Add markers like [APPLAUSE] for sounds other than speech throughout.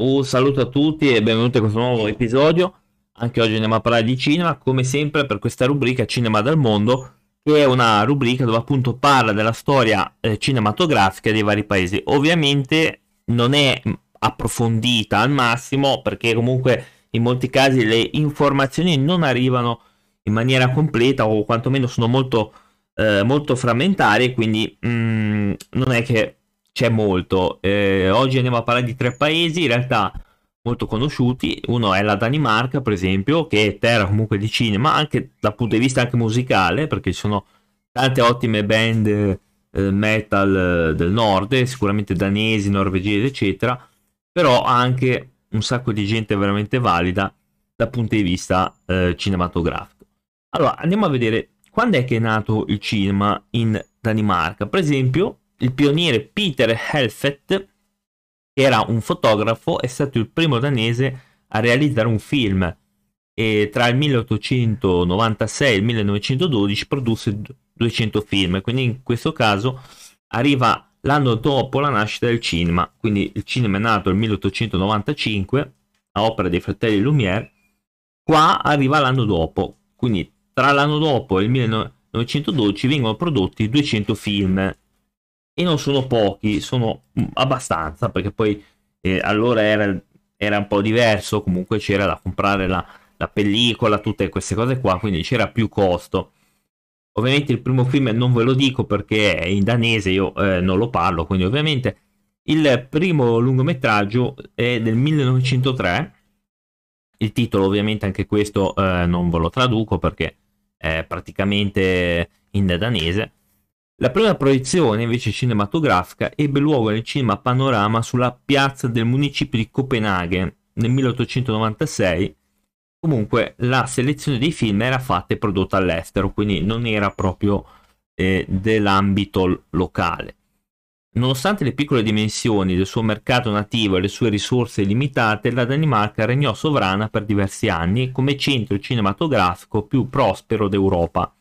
Un saluto a tutti e benvenuti a questo nuovo episodio. Anche oggi andiamo a parlare di cinema, come sempre per questa rubrica Cinema dal mondo, che è una rubrica dove appunto parla della storia eh, cinematografica dei vari paesi. Ovviamente non è approfondita al massimo perché comunque in molti casi le informazioni non arrivano in maniera completa o quantomeno sono molto, eh, molto frammentarie, quindi mm, non è che c'è molto. Eh, oggi andiamo a parlare di tre paesi, in realtà molto conosciuti. Uno è la Danimarca, per esempio, che è terra comunque di cinema, anche dal punto di vista anche musicale, perché ci sono tante ottime band eh, metal eh, del nord, sicuramente danesi, norvegesi, eccetera, però anche un sacco di gente veramente valida dal punto di vista eh, cinematografico. Allora, andiamo a vedere quando è che è nato il cinema in Danimarca. Per esempio, il pioniere Peter Helfet, che era un fotografo, è stato il primo danese a realizzare un film. E tra il 1896 e il 1912 produsse 200 film, quindi in questo caso arriva l'anno dopo la nascita del cinema, quindi il cinema è nato nel 1895 a opera dei fratelli Lumière, qua arriva l'anno dopo, quindi tra l'anno dopo e il 1912 vengono prodotti 200 film e non sono pochi, sono abbastanza perché poi eh, allora era, era, un po' diverso, comunque c'era da comprare la, la, pellicola, tutte queste cose qua, quindi c'era più costo. Ovviamente il primo film non ve lo dico perché è in danese, io eh, non lo parlo, quindi ovviamente il primo lungometraggio è del 1903. Il titolo ovviamente anche questo eh, non ve lo traduco perché è praticamente in danese la prima proiezione invece cinematografica ebbe luogo nel cinema Panorama sulla piazza del municipio di Copenaghen nel 1896. Comunque la selezione dei film era fatta e prodotta all'estero, quindi non era proprio eh, dell'ambito locale. Nonostante le piccole dimensioni del suo mercato nativo e le sue risorse limitate, la Danimarca regnò sovrana per diversi anni come centro cinematografico più prospero d'Europa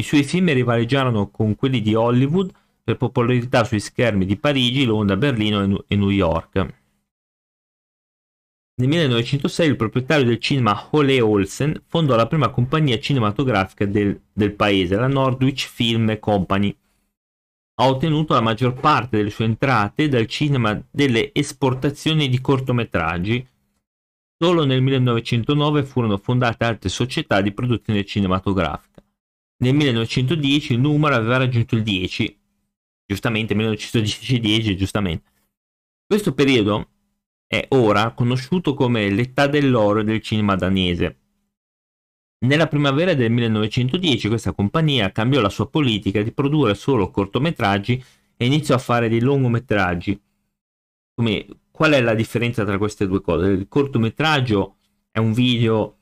i suoi film rivaleggiarono con quelli di Hollywood per popolarità sui schermi di Parigi, Londra, Berlino e New York. Nel 1906 il proprietario del cinema Ole Olsen fondò la prima compagnia cinematografica del, del paese, la Nordwich Film Company. Ha ottenuto la maggior parte delle sue entrate dal cinema delle esportazioni di cortometraggi. Solo nel 1909 furono fondate altre società di produzione cinematografica. Nel 1910 il numero aveva raggiunto il 10, giustamente 1910, giustamente. Questo periodo è ora conosciuto come l'età dell'oro del cinema danese. Nella primavera del 1910 questa compagnia cambiò la sua politica di produrre solo cortometraggi e iniziò a fare dei lungometraggi. Come, qual è la differenza tra queste due cose? Il cortometraggio è un video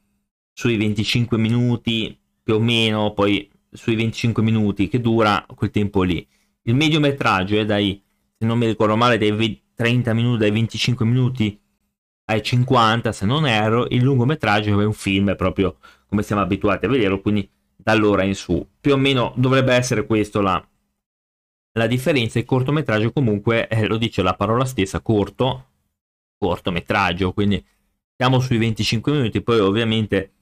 sui 25 minuti più o meno, poi sui 25 minuti che dura quel tempo lì. Il mediometraggio è dai, se non mi ricordo male, dai 30 minuti, dai 25 minuti ai 50, se non erro. Il lungometraggio è un film proprio come siamo abituati a vederlo, quindi da allora in su. Più o meno dovrebbe essere questo la, la differenza. Il cortometraggio comunque, eh, lo dice la parola stessa, corto, cortometraggio, quindi siamo sui 25 minuti, poi ovviamente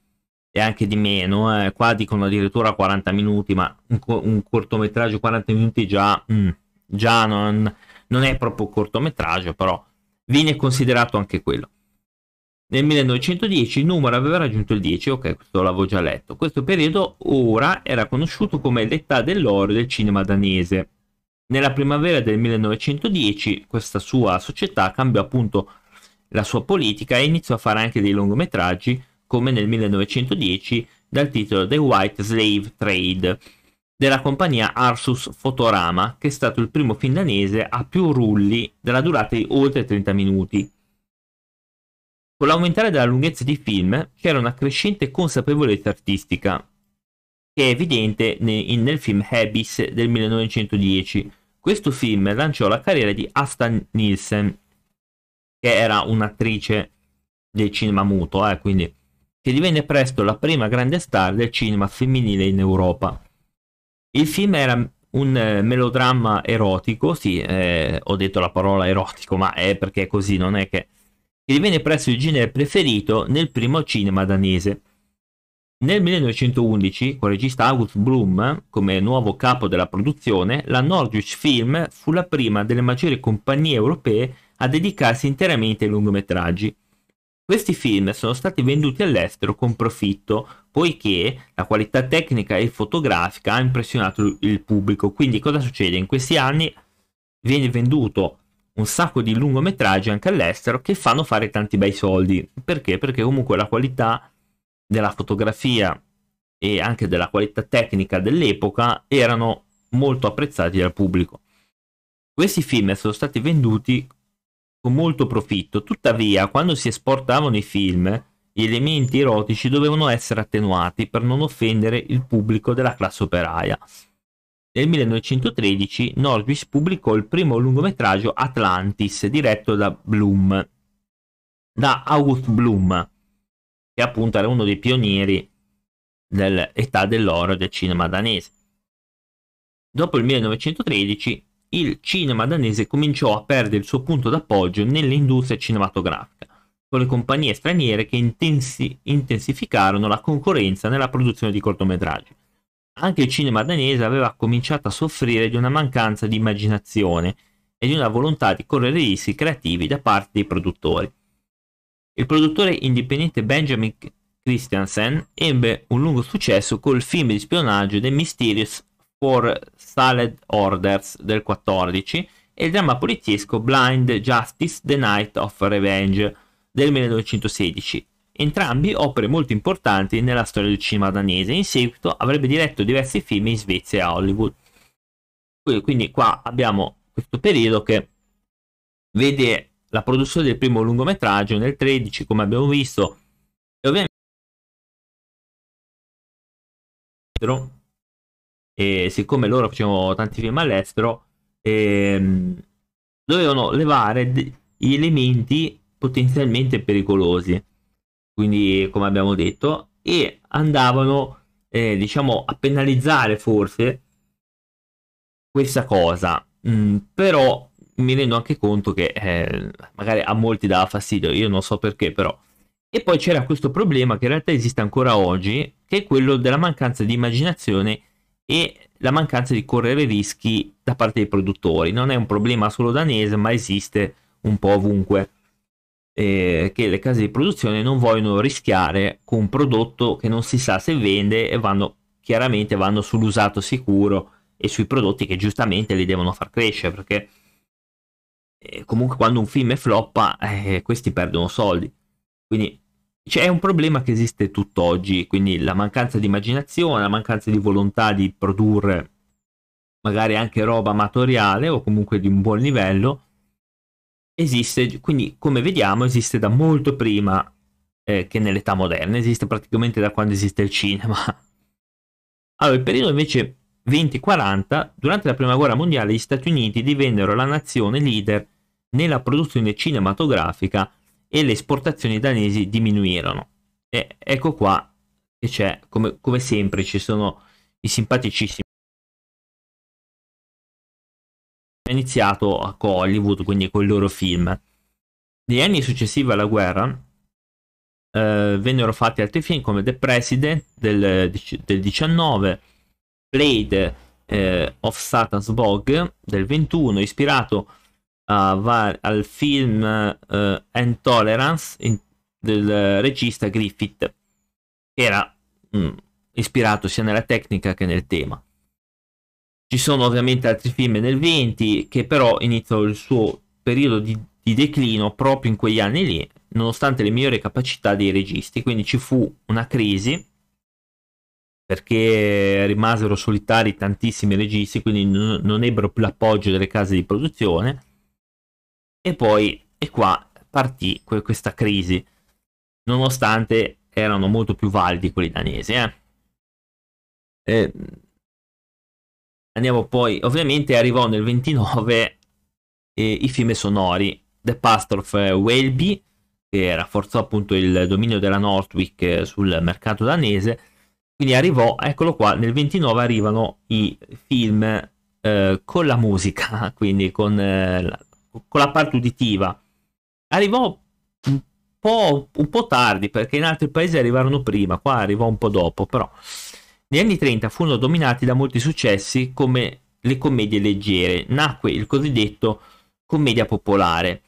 e anche di meno. Eh. Qua dicono addirittura 40 minuti, ma un, un cortometraggio 40 minuti già, mm, già non, non, è proprio cortometraggio, però viene considerato anche quello. Nel 1910 il numero aveva raggiunto il 10, ok, questo l'avevo già letto. Questo periodo ora era conosciuto come l'età dell'oro del cinema danese. Nella primavera del 1910 questa sua società cambiò appunto la sua politica e iniziò a fare anche dei lungometraggi come nel 1910 dal titolo The White Slave Trade della compagnia Arsus Fotorama, che è stato il primo film danese a più rulli della durata di oltre 30 minuti. Con l'aumentare della lunghezza di film c'era una crescente consapevolezza artistica, che è evidente nel, nel film Habis del 1910. Questo film lanciò la carriera di Asta Nielsen, che era un'attrice del cinema muto, eh, quindi che divenne presto la prima grande star del cinema femminile in Europa. Il film era un eh, melodramma erotico, sì, eh, ho detto la parola erotico, ma è perché è così, non è che che divenne presto il genere preferito nel primo cinema danese. Nel 1911, con il regista August Blum come nuovo capo della produzione, la Nordwich Film fu la prima delle maggiori compagnie europee a dedicarsi interamente ai lungometraggi. Questi film sono stati venduti all'estero con profitto, poiché la qualità tecnica e fotografica ha impressionato il pubblico. Quindi cosa succede? In questi anni viene venduto un sacco di lungometraggi anche all'estero che fanno fare tanti bei soldi. Perché? Perché comunque la qualità della fotografia e anche della qualità tecnica dell'epoca erano molto apprezzati dal pubblico. Questi film sono stati venduti con molto profitto, tuttavia quando si esportavano i film, gli elementi erotici dovevano essere attenuati per non offendere il pubblico della classe operaia. Nel 1913 Norwich pubblicò il primo lungometraggio Atlantis diretto da Bloom, da August Bloom, che appunto era uno dei pionieri dell'età dell'oro del cinema danese. Dopo il 1913 il cinema danese cominciò a perdere il suo punto d'appoggio nell'industria cinematografica, con le compagnie straniere che intensi- intensificarono la concorrenza nella produzione di cortometraggi. Anche il cinema danese aveva cominciato a soffrire di una mancanza di immaginazione e di una volontà di correre rischi creativi da parte dei produttori. Il produttore indipendente Benjamin Christiansen ebbe un lungo successo col film di spionaggio The Mysterious Four Salad Orders del 14 e il dramma poliziesco Blind Justice The Night of Revenge del 1916, entrambi opere molto importanti nella storia del cinema danese. In seguito avrebbe diretto diversi film in Svezia e a Hollywood. Quindi qua abbiamo questo periodo che vede la produzione del primo lungometraggio nel 13, come abbiamo visto, e ovviamente e siccome loro facevano tanti film all'estero, ehm, dovevano levare gli elementi potenzialmente pericolosi, quindi come abbiamo detto, e andavano, eh, diciamo, a penalizzare forse questa cosa. Mm, però mi rendo anche conto che eh, magari a molti dava fastidio, io non so perché però. E poi c'era questo problema che in realtà esiste ancora oggi, che è quello della mancanza di immaginazione e la mancanza di correre rischi da parte dei produttori. Non è un problema solo danese, ma esiste un po' ovunque. Eh, che le case di produzione non vogliono rischiare con un prodotto che non si sa se vende e vanno chiaramente vanno sull'usato sicuro e sui prodotti che giustamente li devono far crescere perché comunque quando un film è floppa, eh, questi perdono soldi. Quindi c'è un problema che esiste tutt'oggi, quindi la mancanza di immaginazione, la mancanza di volontà di produrre magari anche roba amatoriale o comunque di un buon livello, esiste, quindi come vediamo esiste da molto prima eh, che nell'età moderna, esiste praticamente da quando esiste il cinema. [LAUGHS] Allora, il periodo invece 2040, durante la prima guerra mondiale gli Stati Uniti divennero la nazione leader nella produzione cinematografica e le esportazioni danesi diminuirono. E ecco qua che c'è, come, come sempre, ci sono i simpaticissimi. È iniziato a Hollywood, quindi con i loro film. Negli anni successivi alla guerra eh, vennero fatti altri film come The President del, del 19, Blade eh, of Satan's Vogue del 21, ispirato uh, al film uh, Intolerance in, del regista Griffith, che era mh, mm, ispirato sia nella tecnica che nel tema. Ci sono ovviamente altri film nel 20 che però iniziano il suo periodo di, di declino proprio in quegli anni lì, nonostante le migliori capacità dei registi. Quindi ci fu una crisi perché rimasero solitari tantissimi registi, quindi non ebbero più l'appoggio delle case di produzione e poi, e qua partì questa crisi, nonostante erano molto più validi quelli danesi. Eh. Eh, andiamo poi, ovviamente arrivò nel 29 eh, i film sonori, The Pastor of Welby, che rafforzò appunto il dominio della Northwick eh, sul mercato danese, quindi arrivò, eccolo qua, nel 29 arrivano i film eh, con la musica, [LAUGHS] quindi con eh, con la parte uditiva. Arrivò un po', un po' tardi perché in altri paesi arrivarono prima, qua arrivò un po' dopo, però negli anni 30 furono dominati da molti successi come le commedie leggere, nacque il cosiddetto commedia popolare.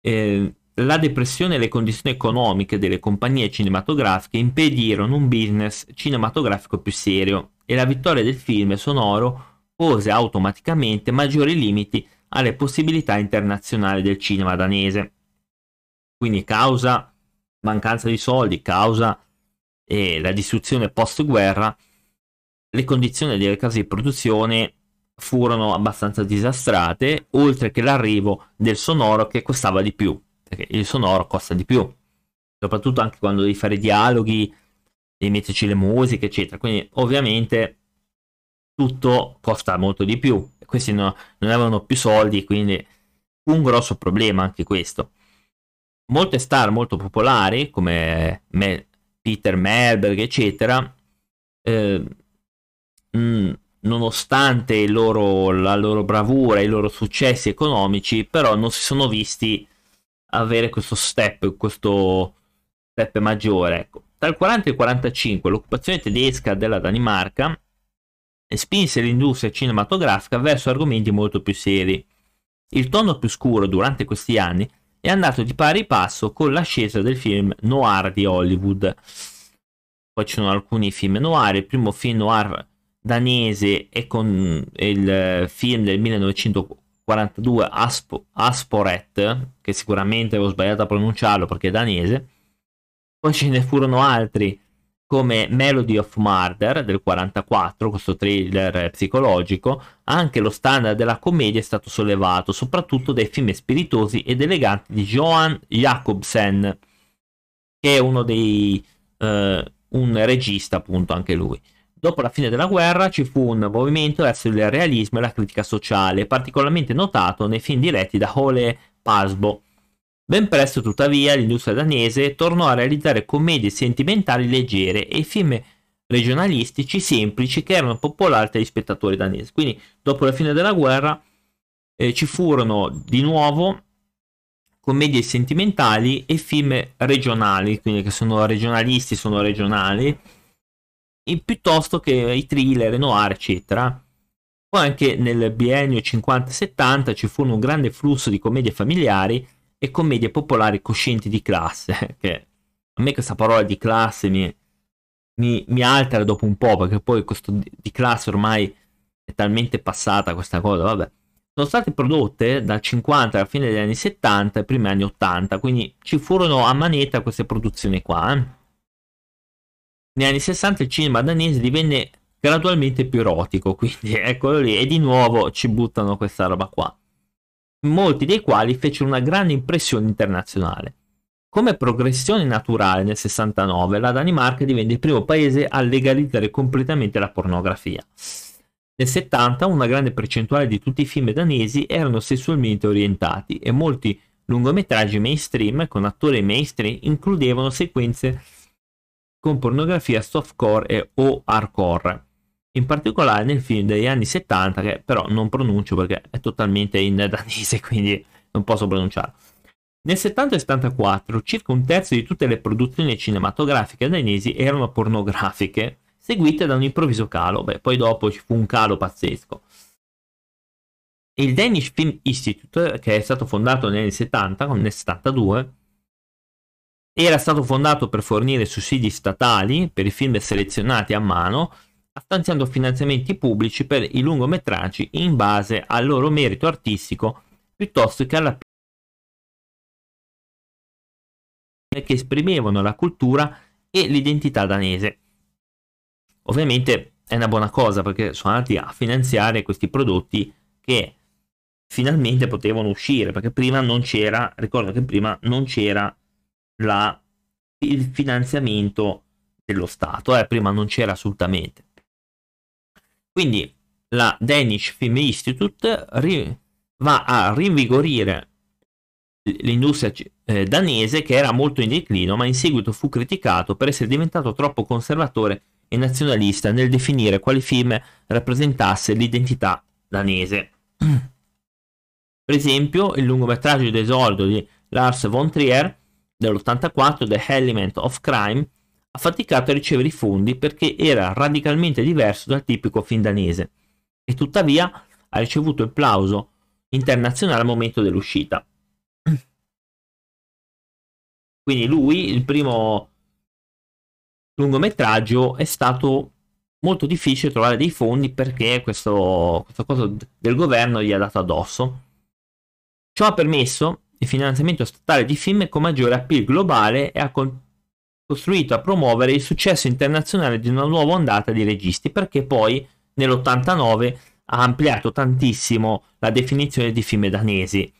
Eh, la depressione e le condizioni economiche delle compagnie cinematografiche impedirono un business cinematografico più serio e la vittoria del film sonoro pose automaticamente maggiori limiti alle possibilità internazionali del cinema danese. Quindi causa mancanza di soldi, causa eh, la distruzione post-guerra, le condizioni delle case di produzione furono abbastanza disastrate, oltre che l'arrivo del sonoro che costava di più perché il sonoro costa di più, soprattutto anche quando devi fare dialoghi, devi metterci le musiche, eccetera. Quindi ovviamente tutto costa molto di più. Questi no, non avevano più soldi, quindi un grosso problema anche questo. Molte star molto popolari, come Me- Peter Melberg, eccetera, eh, mh, nonostante loro, la loro bravura i loro successi economici, però non si sono visti avere questo step, questo step maggiore. Ecco. Tra il 40 e il 45 l'occupazione tedesca della Danimarca spinse l'industria cinematografica verso argomenti molto più seri. Il tono più scuro durante questi anni è andato di pari passo con l'ascesa del film noir di Hollywood. Poi ci sono alcuni film noir, il primo film noir danese è con il film del 1940 42 Aspo, Asporet, che sicuramente avevo sbagliato a pronunciarlo perché è danese. Poi ce ne furono altri come Melody of Murder del 44, questo thriller psicologico. Anche lo standard della commedia è stato sollevato, soprattutto dai film spiritosi ed eleganti di Johan Jacobsen, che è uno dei... Uh, un regista appunto anche lui. Dopo la fine della guerra ci fu un movimento verso il realismo e la critica sociale, particolarmente notato nei film diretti da Ole Pasbo. Ben presto, tuttavia, l'industria danese tornò a realizzare commedie sentimentali leggere e film regionalistici semplici che erano popolari tra gli spettatori danesi. Quindi, dopo la fine della guerra, eh, ci furono di nuovo commedie sentimentali e film regionali, quindi che sono regionalisti, sono regionali piuttosto che i thriller, noir, eccetera. Poi anche nel biennio 50-70 ci fu un grande flusso di commedie familiari e commedie popolari coscienti di classe, [LAUGHS] che a me questa parola di classe mi, mi, mi altera dopo un po', perché poi questo di classe ormai è talmente passata questa cosa, vabbè. Sono state prodotte dal 50 alla fine degli anni 70 ai primi anni 80, quindi ci furono a manetta queste produzioni qua. Eh? negli anni 60 il cinema danese divenne gradualmente più erotico, [LAUGHS] quindi eccolo lì, e di nuovo ci buttano questa roba qua. Molti dei quali fecero una grande impressione internazionale. Come progressione naturale nel 69, la Danimarca divenne il primo paese a legalizzare completamente la pornografia. Nel 70 una grande percentuale di tutti i film danesi erano sessualmente orientati e molti lungometraggi mainstream con attori mainstream includevano sequenze con pornografia softcore e o hardcore. In particolare nel film degli anni 70, che però non pronuncio perché è totalmente in danese, [LAUGHS] quindi non posso pronunciarlo. Nel 70 e 74 circa un terzo di tutte le produzioni cinematografiche danesi erano pornografiche, seguite da un improvviso calo. Beh, poi dopo ci fu un calo pazzesco. Il Danish Film Institute, che è stato fondato negli anni 70, nel 72, era stato fondato per fornire sussidi statali per i film selezionati a mano, stanziando finanziamenti pubblici per i lungometraggi in base al loro merito artistico piuttosto che alla che esprimevano la cultura e l'identità danese. Ovviamente è una buona cosa perché sono andati a finanziare questi prodotti che finalmente potevano uscire perché prima non c'era, ricordo che prima non c'era la, il finanziamento dello Stato, eh, prima non c'era assolutamente. Quindi la Danish Film Institute ri- va a rinvigorire l'industria eh, danese che era molto in declino, ma in seguito fu criticato per essere diventato troppo conservatore e nazionalista nel definire quali film rappresentasse l'identità danese. Per esempio, il lungometraggio d'esordio di Lars von Trier dell'84, The Element of Crime, ha faticato a ricevere i fondi perché era radicalmente diverso dal tipico film danese e tuttavia ha ricevuto il plauso internazionale al momento dell'uscita. [CLEARS THROAT] Quindi lui, il primo lungometraggio, è stato molto difficile trovare dei fondi perché questo, questa cosa del governo gli ha dato addosso. Ciò ha permesso il finanziamento statale di film con maggiore appeal globale e ha con- costruito a promuovere il successo internazionale di una nuova ondata di registi perché poi nell'89 ha ampliato tantissimo la definizione di film danesi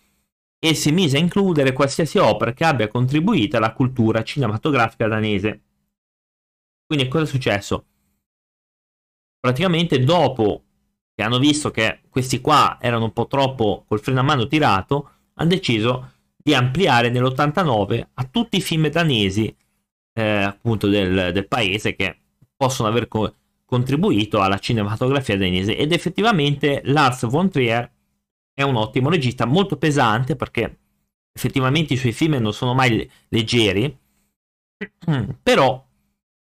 e si mise a includere qualsiasi opera che abbia contribuito alla cultura cinematografica danese. Quindi cosa è successo? Praticamente dopo che hanno visto che questi qua erano un po' troppo col freno a mano tirato, hanno deciso di ampliare nell'89 a tutti i film danesi eh, appunto del, del, paese che possono aver co- contribuito alla cinematografia danese ed effettivamente Lars von Trier è un ottimo regista, molto pesante perché effettivamente i suoi film non sono mai leggeri, [CLEARS THROAT] però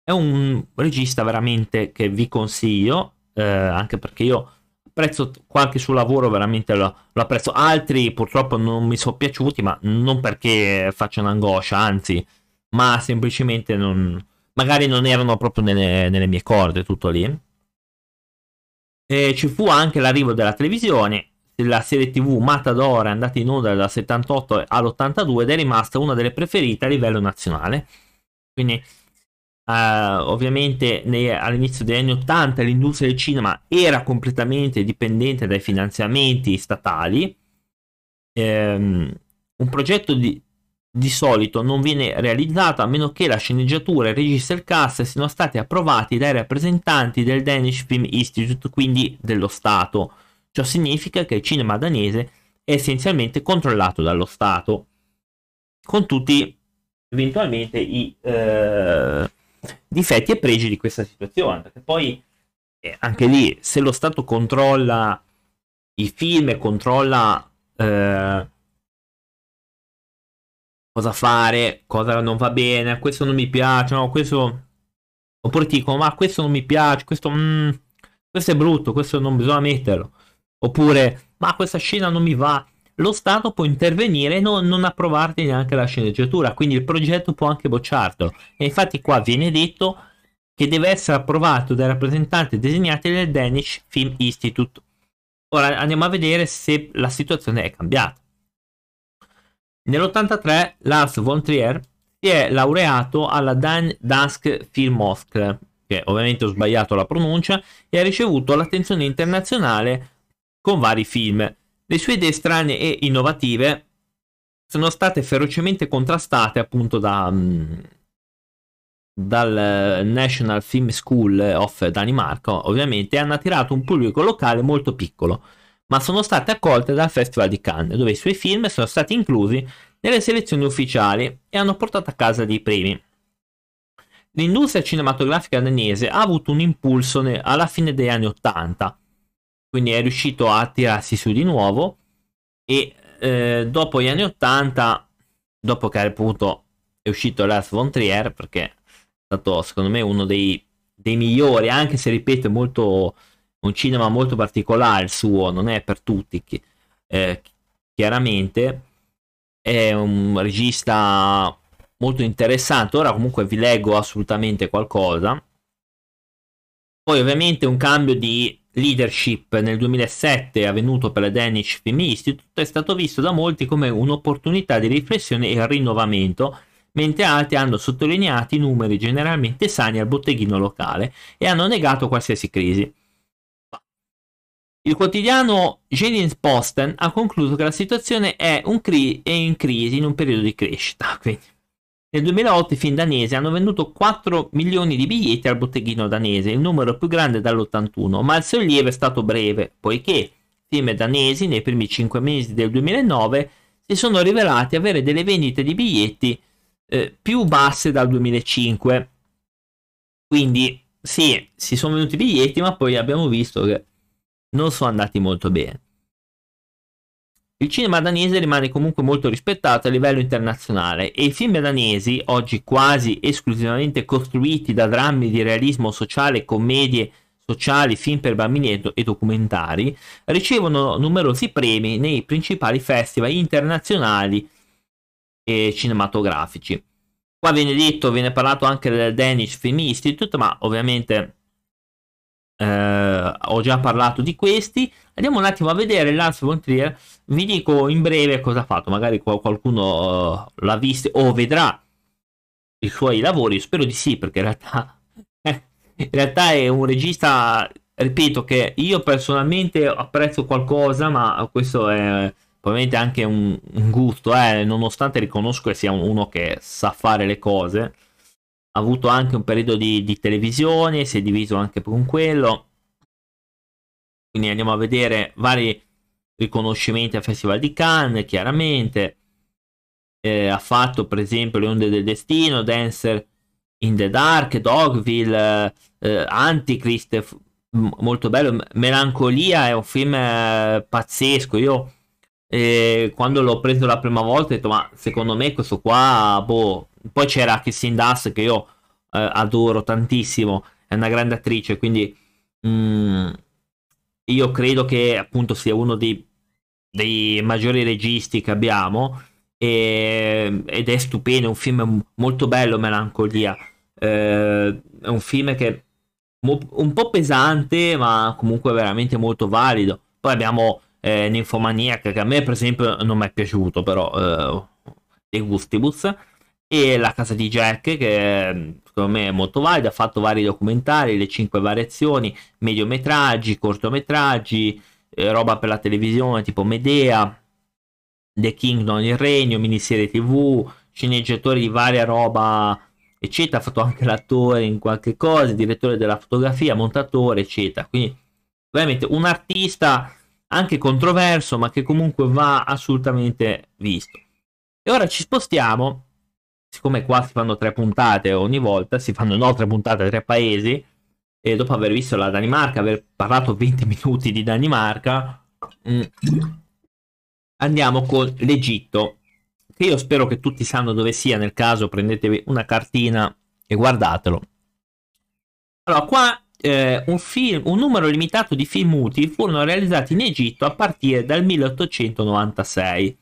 è un regista veramente che vi consiglio, eh, anche perché io apprezzo qualche suo lavoro, veramente lo, lo, apprezzo. Altri purtroppo non mi sono piaciuti, ma non perché facciano angoscia, anzi, ma semplicemente non, magari non erano proprio nelle, nelle mie corde, tutto lì. E ci fu anche l'arrivo della televisione, la serie tv Matador è andata in onda dal 78 all'82 ed è rimasta una delle preferite a livello nazionale. Quindi, uh, ovviamente, nei, all'inizio degli anni 80 l'industria del cinema era completamente dipendente dai finanziamenti statali. Um, un progetto di, di solito non viene realizzato a meno che la sceneggiatura, il regista e il cast siano stati approvati dai rappresentanti del Danish Film Institute, quindi dello Stato Ciò significa che il cinema danese è essenzialmente controllato dallo Stato, con tutti eventualmente i eh, difetti e pregi di questa situazione. Perché poi eh, anche lì, se lo Stato controlla i film e controlla eh, cosa fare, cosa non va bene, questo non mi piace, no, questo... Oppure ti dicono, ma questo non mi piace, questo, mm, questo è brutto, questo non bisogna metterlo Oppure, ma questa scena non mi va. Lo Stato può intervenire e non, non approvarti neanche la sceneggiatura, quindi il progetto può anche bocciarlo. E infatti qua viene detto che deve essere approvato dai rappresentanti designati del Danish Film Institute. Ora andiamo a vedere se la situazione è cambiata. Nell'83 Lars von Trier si è laureato alla Dan Dansk Filmhochschule, che ovviamente ho sbagliato la pronuncia, e ha ricevuto l'attenzione internazionale con vari film. Le sue idee strane e innovative sono state ferocemente contrastate appunto da, mm, dal National Film School of Danimarca, ovviamente, e hanno attirato un pubblico locale molto piccolo, ma sono state accolte dal Festival di Cannes, dove i suoi film sono stati inclusi nelle selezioni ufficiali e hanno portato a casa dei premi. L'industria cinematografica danese ha avuto un impulso alla fine degli anni Ottanta, quindi è riuscito a tirarsi su di nuovo e eh, dopo gli anni 80 dopo che appunto è uscito Lars von Trier perché è stato secondo me uno dei, dei migliori anche se ripeto è molto un cinema molto particolare il suo non è per tutti eh, chiaramente è un regista molto interessante. Ora comunque vi leggo assolutamente qualcosa. Poi ovviamente un cambio di leadership. Nel 2007 avvenuto per la Danish Film Institute è stato visto da molti come un'opportunità di riflessione e rinnovamento, mentre altri hanno sottolineato i numeri generalmente sani al botteghino locale e hanno negato qualsiasi crisi. Il quotidiano Jadens Posten ha concluso che la situazione è, cri- è in crisi in un periodo di crescita. [LAUGHS] Quindi nel 2008 i film danesi hanno venduto 4 milioni di biglietti al botteghino danese, il numero più grande dall'81, ma il sollievo è stato breve, poiché film danesi nei primi 5 mesi del 2009 si sono rivelati avere delle vendite di biglietti eh, più basse dal 2005. Quindi sì, si sono venuti i biglietti, ma poi abbiamo visto che non sono andati molto bene. il cinema danese rimane comunque molto rispettato a livello internazionale e i film danesi, oggi quasi esclusivamente costruiti da drammi di realismo sociale, commedie sociali, film per bambini e documentari, ricevono numerosi premi nei principali festival internazionali e cinematografici. Qua viene detto, viene parlato anche del Danish Film Institute, ma ovviamente eh, ho già parlato di questi. Andiamo un attimo a vedere Lars von Trier. Vi dico in breve cosa ha fatto. Magari qualcuno uh, l'ha visto o vedrà i suoi lavori. Spero di sì, perché in realtà, [LAUGHS] in realtà è un regista, ripeto, che io personalmente apprezzo qualcosa, ma questo è probabilmente anche un, un gusto, eh, nonostante riconosco che sia uno che sa fare le cose avuto anche un periodo di, di televisione, si è diviso anche con quello. Quindi andiamo a vedere vari riconoscimenti al Festival di Cannes, chiaramente. Eh, ha fatto per esempio Le onde del destino, Dancer in the Dark, Dogville, eh, Antichrist, f- molto bello. Melancolia è un film eh, pazzesco. Io eh, quando l'ho preso la prima volta ho detto, ma secondo me questo qua, boh, poi c'era Kissing Dust che io eh, adoro tantissimo, è una grande attrice, quindi mh, mm, io credo che appunto sia uno dei, dei maggiori registi che abbiamo e, ed è stupendo, è un film molto bello, Melancolia. Eh, è un film che un po' pesante, ma comunque veramente molto valido. Poi abbiamo eh, Nymphomaniac, che a me per esempio non mi è piaciuto, però eh, De Gustibus e La casa di Jack che secondo me è molto valida, ha fatto vari documentari, le cinque variazioni, mediometraggi, cortometraggi, eh, roba per la televisione tipo Medea, The Kingdom, Il Regno, miniserie tv, sceneggiatori di varia roba eccetera, ha fatto anche l'attore in qualche cosa, direttore della fotografia, montatore eccetera, quindi veramente un artista anche controverso ma che comunque va assolutamente visto. E ora ci spostiamo siccome qua si fanno tre puntate ogni volta, si fanno no tre puntate a tre paesi, e dopo aver visto la Danimarca, aver parlato 20 [LAUGHS] minuti di Danimarca, mh, mm, andiamo con l'Egitto, che io spero che tutti sanno dove sia, nel caso prendetevi una cartina e guardatelo. Allora, qua eh, un, film, un numero limitato di film muti furono realizzati in Egitto a partire dal 1896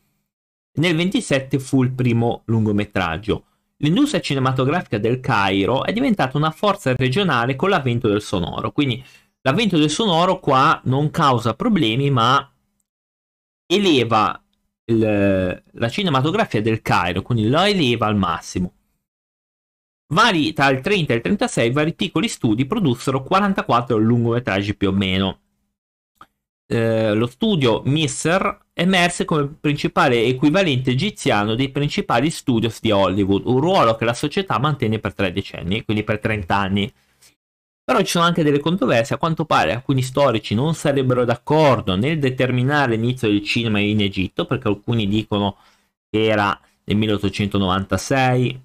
nel 27 fu il primo lungometraggio. L'industria cinematografica del Cairo è diventata una forza regionale con l'avvento del sonoro, quindi l'avvento del sonoro qua non causa problemi ma eleva il, la cinematografia del Cairo, quindi la eleva al massimo. Vari, tra il 30 e il 36 vari piccoli studi produssero 44 lungometraggi più o meno. Eh, lo studio Misser emerse come principale equivalente egiziano dei principali studios di Hollywood, un ruolo che la società mantenne per tre decenni, quindi per 30 anni. Però ci sono anche delle controversie, a quanto pare alcuni storici non sarebbero d'accordo nel determinare l'inizio del cinema in Egitto, perché alcuni dicono che era nel 1896,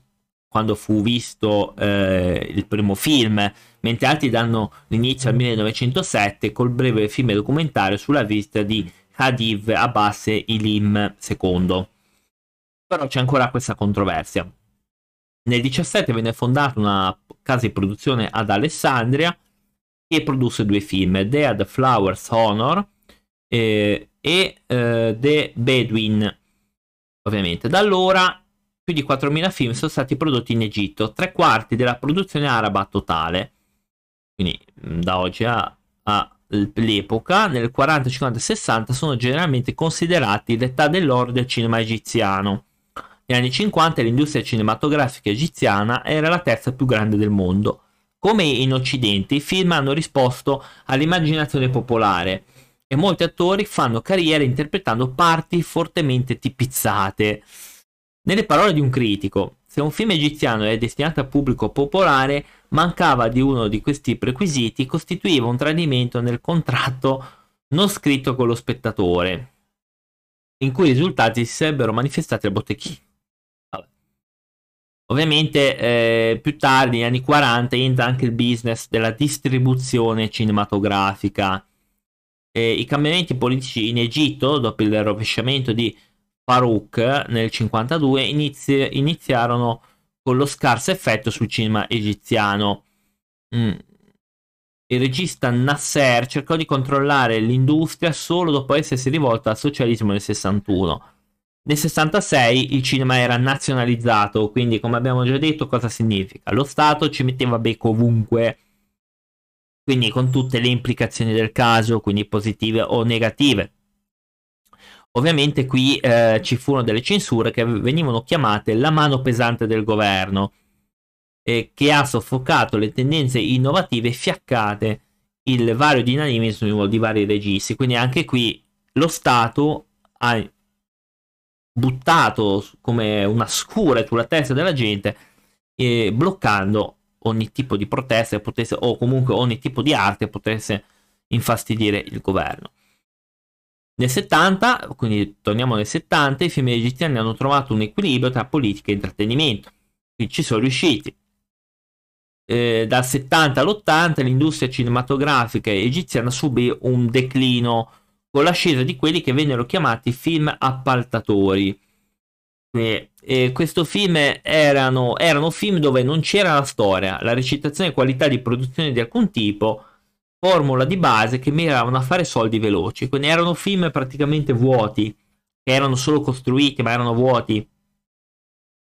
quando fu visto eh, il primo film, mentre altri danno l'inizio al 1907 col breve film documentario sulla visita di Khadiv Abbas Ilim II. Però c'è ancora questa controversia. Nel 17 venne fondata una casa di produzione ad Alessandria che produsse due film, Dead Flowers Honor eh, e eh, The Bedouin. Ovviamente da allora più di 4.000 film sono stati prodotti in Egitto, tre quarti della produzione araba totale. Quindi mm, da oggi all'epoca, nel 40, 50 60, sono generalmente considerati l'età dell'oro del cinema egiziano. Negli anni 50 l'industria cinematografica egiziana era la terza più grande del mondo. Come in Occidente, i film hanno risposto all'immaginazione popolare e molti attori fanno carriera interpretando parti fortemente tipizzate. Nelle parole di un critico, se un film egiziano è destinato al pubblico popolare, mancava di uno di questi requisiti, costituiva un tradimento nel contratto non scritto con lo spettatore, in cui i risultati si sarebbero manifestati al botteghino. Ovviamente eh, più tardi, negli anni 40, entra anche il business della distribuzione cinematografica eh, i cambiamenti politici in Egitto, dopo il rovesciamento di Farouk nel 1952, inizi- iniziarono con lo scarso effetto sul cinema egiziano. Mm. Il regista Nasser cercò di controllare l'industria solo dopo essersi rivolto al socialismo nel 61. Nel 66 il cinema era nazionalizzato, quindi come abbiamo già detto cosa significa? Lo Stato ci metteva becco ovunque, quindi con tutte le implicazioni del caso, quindi positive o negative. Ovviamente qui eh, ci furono delle censure che venivano chiamate la mano pesante del governo, eh, che ha soffocato le tendenze innovative e fiaccate il vario dinamismo di vari registi. Quindi anche qui lo Stato ha buttato come una scura sulla testa della gente, eh, bloccando ogni tipo di protesta potesse, o comunque ogni tipo di arte potesse infastidire il governo. Nel 70, quindi torniamo nel 70, i film egiziani hanno trovato un equilibrio tra politica e intrattenimento. Quindi ci sono riusciti. Eh, dal 70 all'80 l'industria cinematografica egiziana subì un declino con l'ascesa di quelli che vennero chiamati film appaltatori. E, e questo film erano, erano film dove non c'era la storia, la recitazione e qualità di produzione di alcun tipo, formula di base che miravano a fare soldi veloci. Quindi erano film praticamente vuoti, che erano solo costruiti, ma erano vuoti,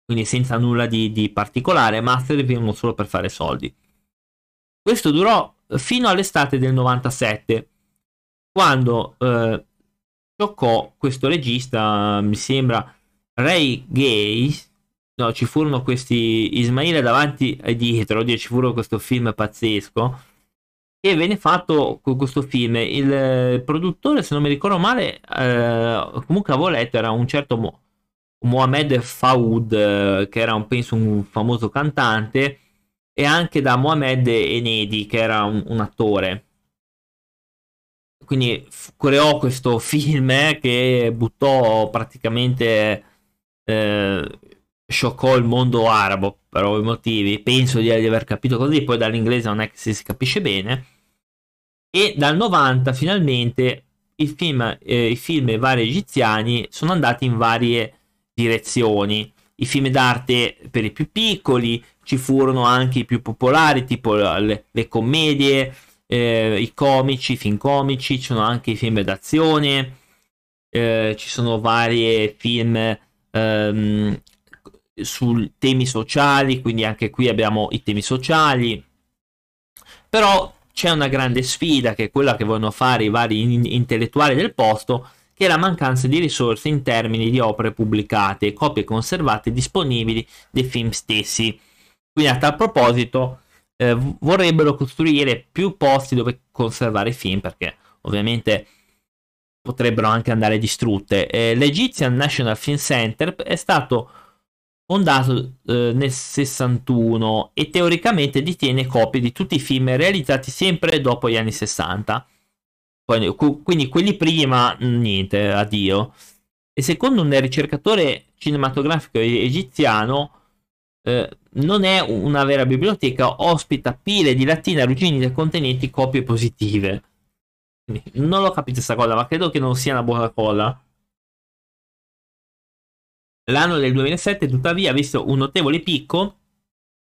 quindi senza nulla di, di particolare, ma servivano solo per fare soldi. Questo durò fino all'estate del 97, quando eh, toccò questo regista, mi sembra Ray Gay. No, ci furono questi Ismaele davanti e dietro, oddio, ci furono questo film pazzesco che venne fatto questo film. Il produttore, se non mi ricordo male, eh, comunque avevo letto, era un certo Mo- Mohamed Faoud, che era un, penso un famoso cantante, e anche da Mohamed Enedi, che era un, un attore. Quindi f- creò questo film eh, che buttò praticamente... Eh, scioccò il mondo arabo per ovvi motivi. Penso di, aver capito così. Poi dall'inglese non è che si, capisce bene. E dal 90 finalmente film, eh, i film vari egiziani sono andati in varie direzioni. I film d'arte per i più piccoli, ci furono anche i più popolari, tipo le, le commedie, eh, i comici, i film comici, ci sono anche i film d'azione, eh, ci sono vari film ehm, su temi sociali, quindi anche qui abbiamo i temi sociali. Però c'è una grande sfida che è quella che vogliono fare i vari in- intellettuali del posto, che è la mancanza di risorse in termini di opere pubblicate copie conservate disponibili dei film stessi. Quindi a tal proposito eh, vorrebbero costruire più posti dove conservare i film perché ovviamente potrebbero anche andare distrutte. Eh, L'Egyptian National Film Center è stato fondato eh, nel 61 e teoricamente detiene copie di tutti i film realizzati sempre dopo gli anni 60. Quindi quelli prima, niente, addio. E secondo un ricercatore cinematografico egiziano, eh, non è una vera biblioteca, ospita pile di lattine arrugginite contenenti copie positive. Quindi, non l'ho capito questa cosa, ma credo che non sia una buona cosa. L'anno del 2007 tuttavia ha visto un notevole picco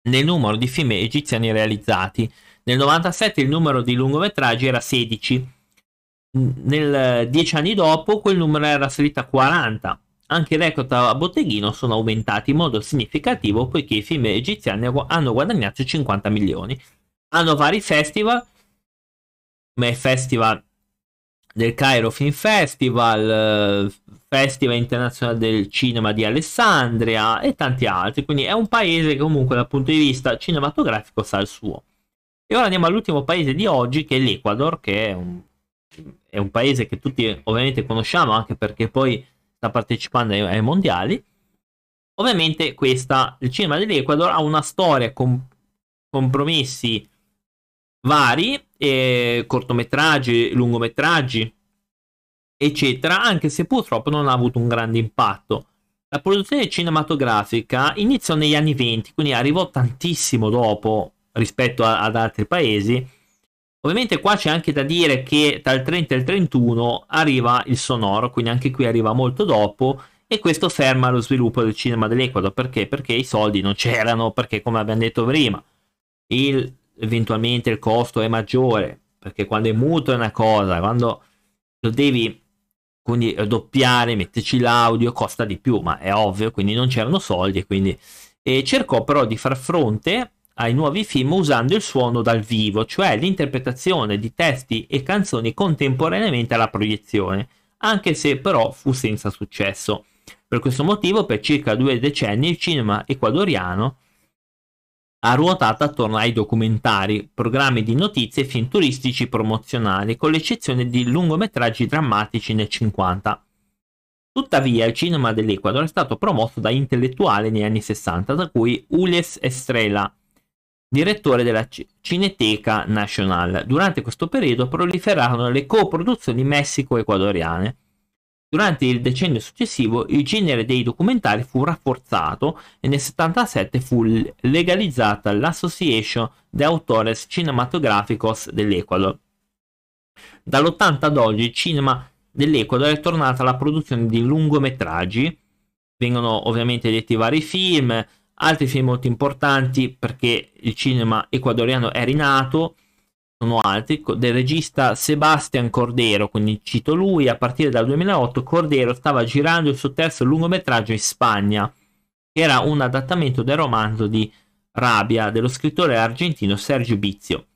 nel numero di film egiziani realizzati. Nel 97 il numero di lungometraggi era 16. Nel 10 anni dopo quel numero era salito a 40. Anche i record a botteghino sono aumentati in modo significativo poiché i film egiziani hanno guadagnato 50 milioni. Hanno vari festival, come il festival del Cairo Film Festival, Festival Internazionale del Cinema di Alessandria e tanti altri. Quindi è un paese che comunque dal punto di vista cinematografico sa il suo. E ora andiamo all'ultimo paese di oggi che è l'Ecuador, che è un, è un paese che tutti ovviamente conosciamo anche perché poi sta partecipando ai, ai mondiali. Ovviamente questa, il cinema dell'Ecuador ha una storia con compromessi vari, eh, cortometraggi, lungometraggi, eccetera, anche se purtroppo non ha avuto un grande impatto. La produzione cinematografica iniziò negli anni 20, quindi arrivò tantissimo dopo rispetto a, ad altri paesi. Ovviamente qua c'è anche da dire che il 30 e il 31 arriva il sonoro, quindi anche qui arriva molto dopo e questo ferma lo sviluppo del cinema dell'Ecuador perché? Perché i soldi non c'erano, perché come abbiamo detto prima, il, eventualmente il costo è maggiore, perché quando è muto è una cosa, quando lo devi quindi doppiare, metterci l'audio, costa di più, ma è ovvio, quindi non c'erano soldi e quindi e cercò però di far fronte ai nuovi film usando il suono dal vivo, cioè l'interpretazione di testi e canzoni contemporaneamente alla proiezione, anche se però fu senza successo. Per questo motivo, per circa due decenni, il cinema ecuadoriano ha ruotato attorno ai documentari, programmi di notizie e film turistici promozionali, con l'eccezione di lungometraggi drammatici nel 50. Tuttavia, il cinema dell'Ecuador è stato promosso da intellettuali negli anni 60, da cui Ulies Estrella, direttore della Cineteca Nacional. Durante questo periodo proliferarono le coproduzioni messico-ecuadoriane. Durante il decennio successivo il genere dei documentari fu rafforzato e nel 1977 fu legalizzata l'Association de Autores Cinematográficos dell'Ecuador. Dall'80 ad oggi il cinema dell'Ecuador è tornata alla produzione di lungometraggi, vengono ovviamente detti vari film, altri film molto importanti perché il cinema ecuadoriano è rinato, sono altri, del regista Sebastian Cordero, quindi cito lui, a partire dal 2008 Cordero stava girando il suo terzo lungometraggio in Spagna, che era un adattamento del romanzo di Rabia dello scrittore argentino Sergio Bizio.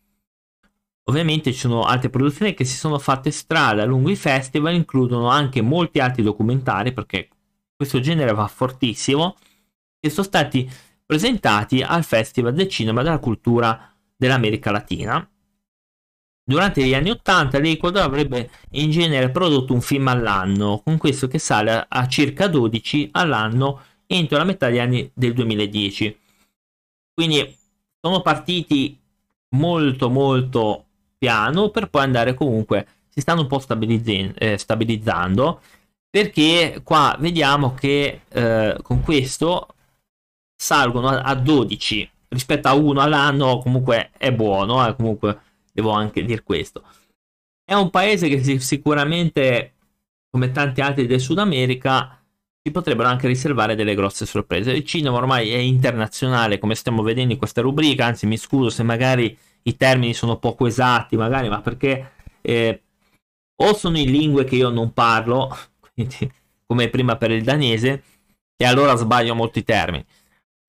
Ovviamente ci sono altre produzioni che si sono fatte strada lungo i festival, includono anche molti altri documentari, perché questo genere va fortissimo, che sono stati presentati al Festival del Cinema della Cultura dell'America Latina, Durante gli anni 80 l'Ecuador avrebbe in genere prodotto un film all'anno, con questo che sale a circa 12 all'anno entro la metà degli anni del 2010. Quindi sono partiti molto molto piano per poi andare comunque, si stanno un po' stabilizz- eh, stabilizzando perché qua vediamo che eh, con questo salgono a, a 12 rispetto a 1 all'anno comunque è buono eh, comunque devo anche dire questo. È un paese che sicuramente, come tanti altri del Sud America, ci potrebbero anche riservare delle grosse sorprese. Il cinema ormai è internazionale, come stiamo vedendo in questa rubrica, anzi mi scuso se magari i termini sono poco esatti, magari, ma perché eh, o sono in lingue che io non parlo, [LAUGHS] quindi, come prima per il danese, e allora sbaglio molti termini.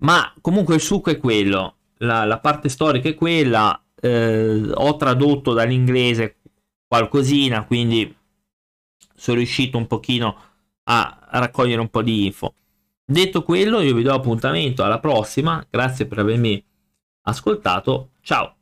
Ma comunque il succo è quello, la, la parte storica è quella, eh, ho tradotto dall'inglese qualcosina, quindi sono riuscito un pochino a raccogliere un po' di info. Detto quello, io vi do appuntamento alla prossima. Grazie per avermi ascoltato. Ciao.